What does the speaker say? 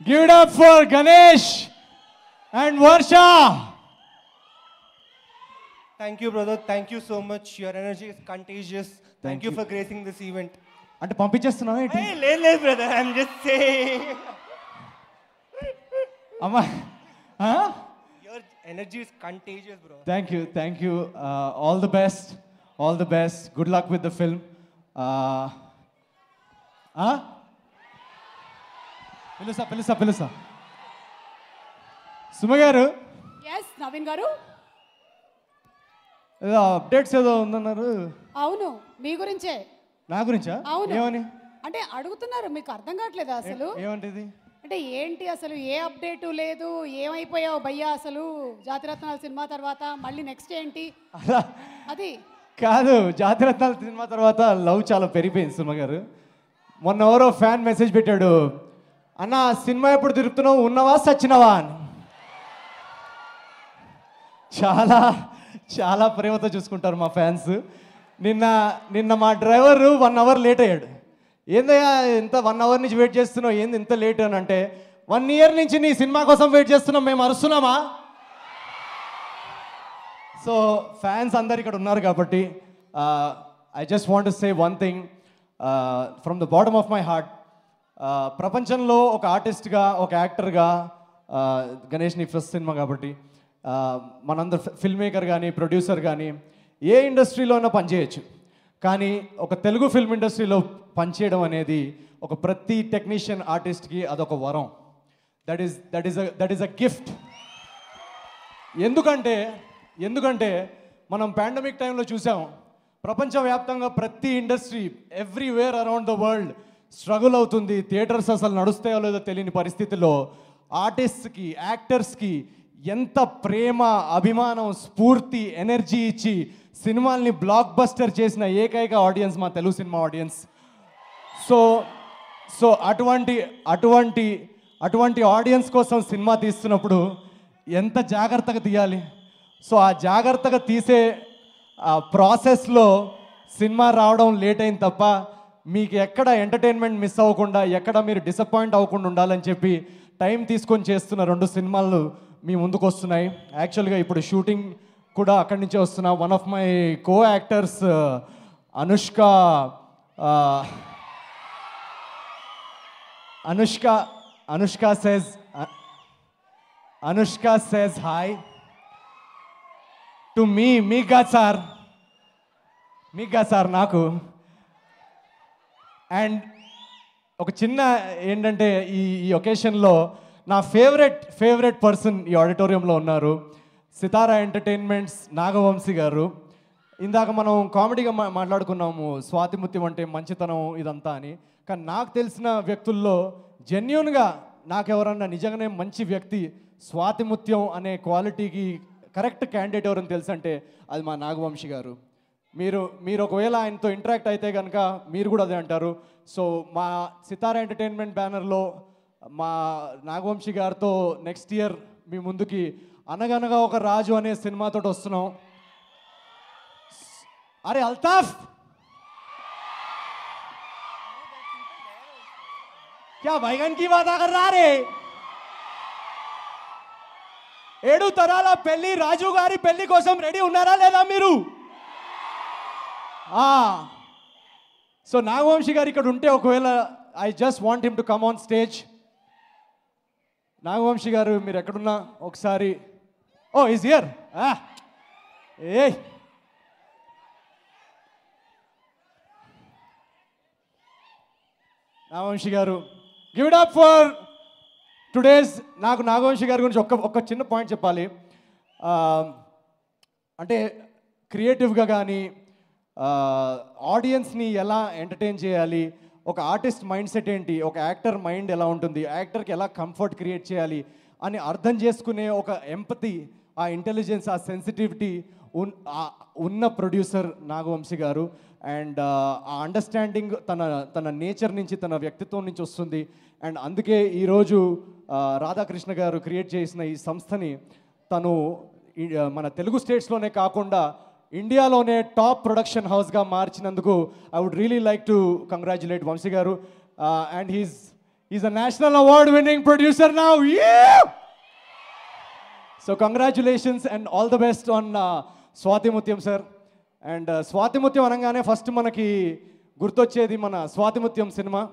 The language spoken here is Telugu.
Give it up for Ganesh and Varsha. Thank you, brother. Thank you so much. Your energy is contagious. Thank, Thank you, you. for gracing this event. అంటే పంపించేస్తున్నావా ఏంటి Hey, లేదు లేదు, brother. I'm just saying. అమ్మా Your energy is contagious, bro. Thank you thank you all the best all the best good luck with the film పిలుసా పిలుసా పిలుసా. Suma గారు? ఎస్ నవీన్ గారు. ఏదో అప్డేట్స్ ఏదో ఉందన్నారు. అవును మీ గురించే. నా గురించా? అవును. ఏమని? అంటే అడుగుతున్నారు మీకు అర్థం కావట్లేదా అసలు? ఏమంటది? అంటే ఏంటి అసలు ఏ అప్డేటు లేదు ఏమైపోయావు భయ్యా అసలు? జాతిరత్నాల సినిమా తర్వాత మళ్ళీ నెక్స్ట్ ఏంటి? అలా అది. కాదు జాతిరత్నాల సినిమా తర్వాత లవ్ చాలా పెరిగిపోయింది సుమ గారు. మొన్న ఎవరో ఫ్యాన్ మెసేజ్ పెట్టాడు అన్న సినిమా ఎప్పుడు తిరుగుతున్నావు? ఉన్నవా? సచ్చినవా అని. చాలా చాలా ప్రేమతో చూసుకుంటారు మా ఫ్యాన్స్. నిన్న నిన్న మా డ్రైవర్ వన్ అవర్ లేట్ అయ్యాడు. ఏందయ్యా ఇంత వన్ అవర్ నుంచి వెయిట్ చేస్తున్నావు? ఏంది ఇంత లేట్ అని అంటే వన్ ఇయర్ నుంచి నీ సినిమా కోసం వెయిట్ చేస్తున్నాం మేము అరుస్తున్నామా? సో ఫ్యాన్స్ అందరు ఇక్కడ ఉన్నారు కాబట్టి I just want say one thing from the bottom of my heart ప్రపంచంలో ఒక ఆర్టిస్ట్గా ఒక యాక్టర్గా గణేష్ నీ ఫస్ట్ సినిమా కాబట్టి uh, మనందరు ఫిల్మ్ మేకర్ కానీ ప్రొడ్యూసర్ కానీ ఏ ఇండస్ట్రీలో అయినా పనిచేయచ్చు కానీ ఒక తెలుగు ఫిల్మ్ ఇండస్ట్రీలో పనిచేయడం అనేది ఒక ప్రతి టెక్నీషియన్ ఆర్టిస్ట్కి అదొక వరం. That is that is that is a gift ఎందుకంటే ఎందుకంటే మనం పాండమిక్ టైంలో చూసాం ప్రపంచవ్యాప్తంగా ప్రతి industry everywhere around the world struggle అవుతుంది థియేటర్స్ అసలు నడుస్తాయో లేదో తెలియని పరిస్థితిలో ఆర్టిస్ట్కి యాక్టర్స్కి ఎంత ప్రేమ అభిమానం స్ఫూర్తి ఎనర్జీ ఇచ్చి సినిమాల్ని బ్లాక్ బస్టర్ చేసిన ఏకైక ఆడియన్స్ మా Telugu cinema audience. So so అటువంటి అటువంటి అటువంటి ఆడియన్స్ కోసం సినిమా తీస్తున్నప్పుడు ఎంత జాగ్రత్తగా తీయాలి? సో ఆ జాగ్రత్తగా తీసే ఆ ప్రాసెస్లో సినిమా రావడం లేట్ అయింది తప్ప మీకు ఎక్కడ ఎంటర్టైన్మెంట్ మిస్ అవ్వకుండా ఎక్కడ మీరు డిసప్పాయింట్ అవ్వకుండా ఉండాలని చెప్పి టైం తీసుకొని చేస్తున్న రెండు సినిమాలు మీ ముందుకు వస్తున్నాయి. యాక్చువల్గా ఇప్పుడు షూటింగ్ కూడా అక్కడి నుంచే వస్తున్నా. One of my co actors Anushka Anushka Anushka Sage Anushka Sage hi to మీ మీగా సార్ మీగా సార్ నాకు. అండ్ ఒక చిన్న ఏంటంటే ఈ ఈ ఒకేషన్లో నా ఫేవరెట్ ఫేవరెట్ పర్సన్ ఈ ఆడిటోరియంలో ఉన్నారు. సితారా ఎంటర్టైన్మెంట్స్ నాగవంశీ గారు. ఇందాక మనం కామెడీగా మా మాట్లాడుకున్నాము స్వాతిమృత్యం అంటే మంచితనం ఇదంతా అని. కానీ నాకు తెలిసిన వ్యక్తుల్లో జెన్యున్గా నాకు ఎవరన్నా నిజంగానే మంచి వ్యక్తి స్వాతిముత్యం అనే క్వాలిటీకి కరెక్ట్ క్యాండిడేట్ ఎవరని తెలుసు అంటే అది మా నాగవంశీ గారు. మీరు మీరు ఒకవేళ ఆయనతో ఇంటరాక్ట్ అయితే కనుక మీరు కూడా అదే అంటారు సో మా సితారా ఎంటర్టైన్మెంట్ బ్యానర్లో మా నాగవంశీ గారితో నెక్స్ట్ ఇయర్ మీ ముందుకి అనగనగా ఒక రాజు అనే సినిమాతో వస్తున్నాం అరే అల్తాఫ్ क्या बैगन की बात कर रहा रे ఏడు తరాల పెళ్లి రాజు గారి పెళ్లి కోసం రెడీ ఉన్నారా లేదా మీరు సో నాగవంశీ గారు ఇక్కడ ఉంటే ఒకవేళ I just want him to come on stage Nagavamsi garu మీరు ఎక్కడున్నా ఒకసారి. Oh is here A Nagavamsi garu give it up for today's నాకు నాగవంశీ గారి గురించి ఒక్క ఒక్క చిన్న పాయింట్ చెప్పాలి. అంటే క్రియేటివ్గా కానీ ఆడియన్స్ని ఎలా ఎంటర్టైన్ చేయాలి? ఒక ఆర్టిస్ట్ మైండ్ సెట్ ఏంటి? ఒక యాక్టర్ మైండ్ ఎలా ఉంటుంది? యాక్టర్కి ఎలా కంఫర్ట్ క్రియేట్ చేయాలి? అని అర్థం చేసుకునే ఒక ఎంపతి ఆ ఇంటెలిజెన్స్ ఆ సెన్సిటివిటీ ఉన్ ఉన్న ప్రొడ్యూసర్ నాగవంశీ గారు. అండ్ ఆ అండర్స్టాండింగ్ తన తన నేచర్ నుంచి తన వ్యక్తిత్వం నుంచి వస్తుంది. అండ్ అందుకే ఈరోజు రాధాకృష్ణ గారు క్రియేట్ చేసిన ఈ సంస్థని తను మన తెలుగు స్టేట్స్లోనే కాకుండా ఇండియాలోనే టాప్ ప్రొడక్షన్ హౌస్గా మార్చినందుకు I would really like to congratulate Vamsi garu. And he's is a national award winning producer now so congratulations and all the best on Swathimuthyam sir and Swathimuthyam అనగానే ఫస్ట్ మనకి గుర్తొచ్చేది మన స్వాతిముత్యం సినిమా.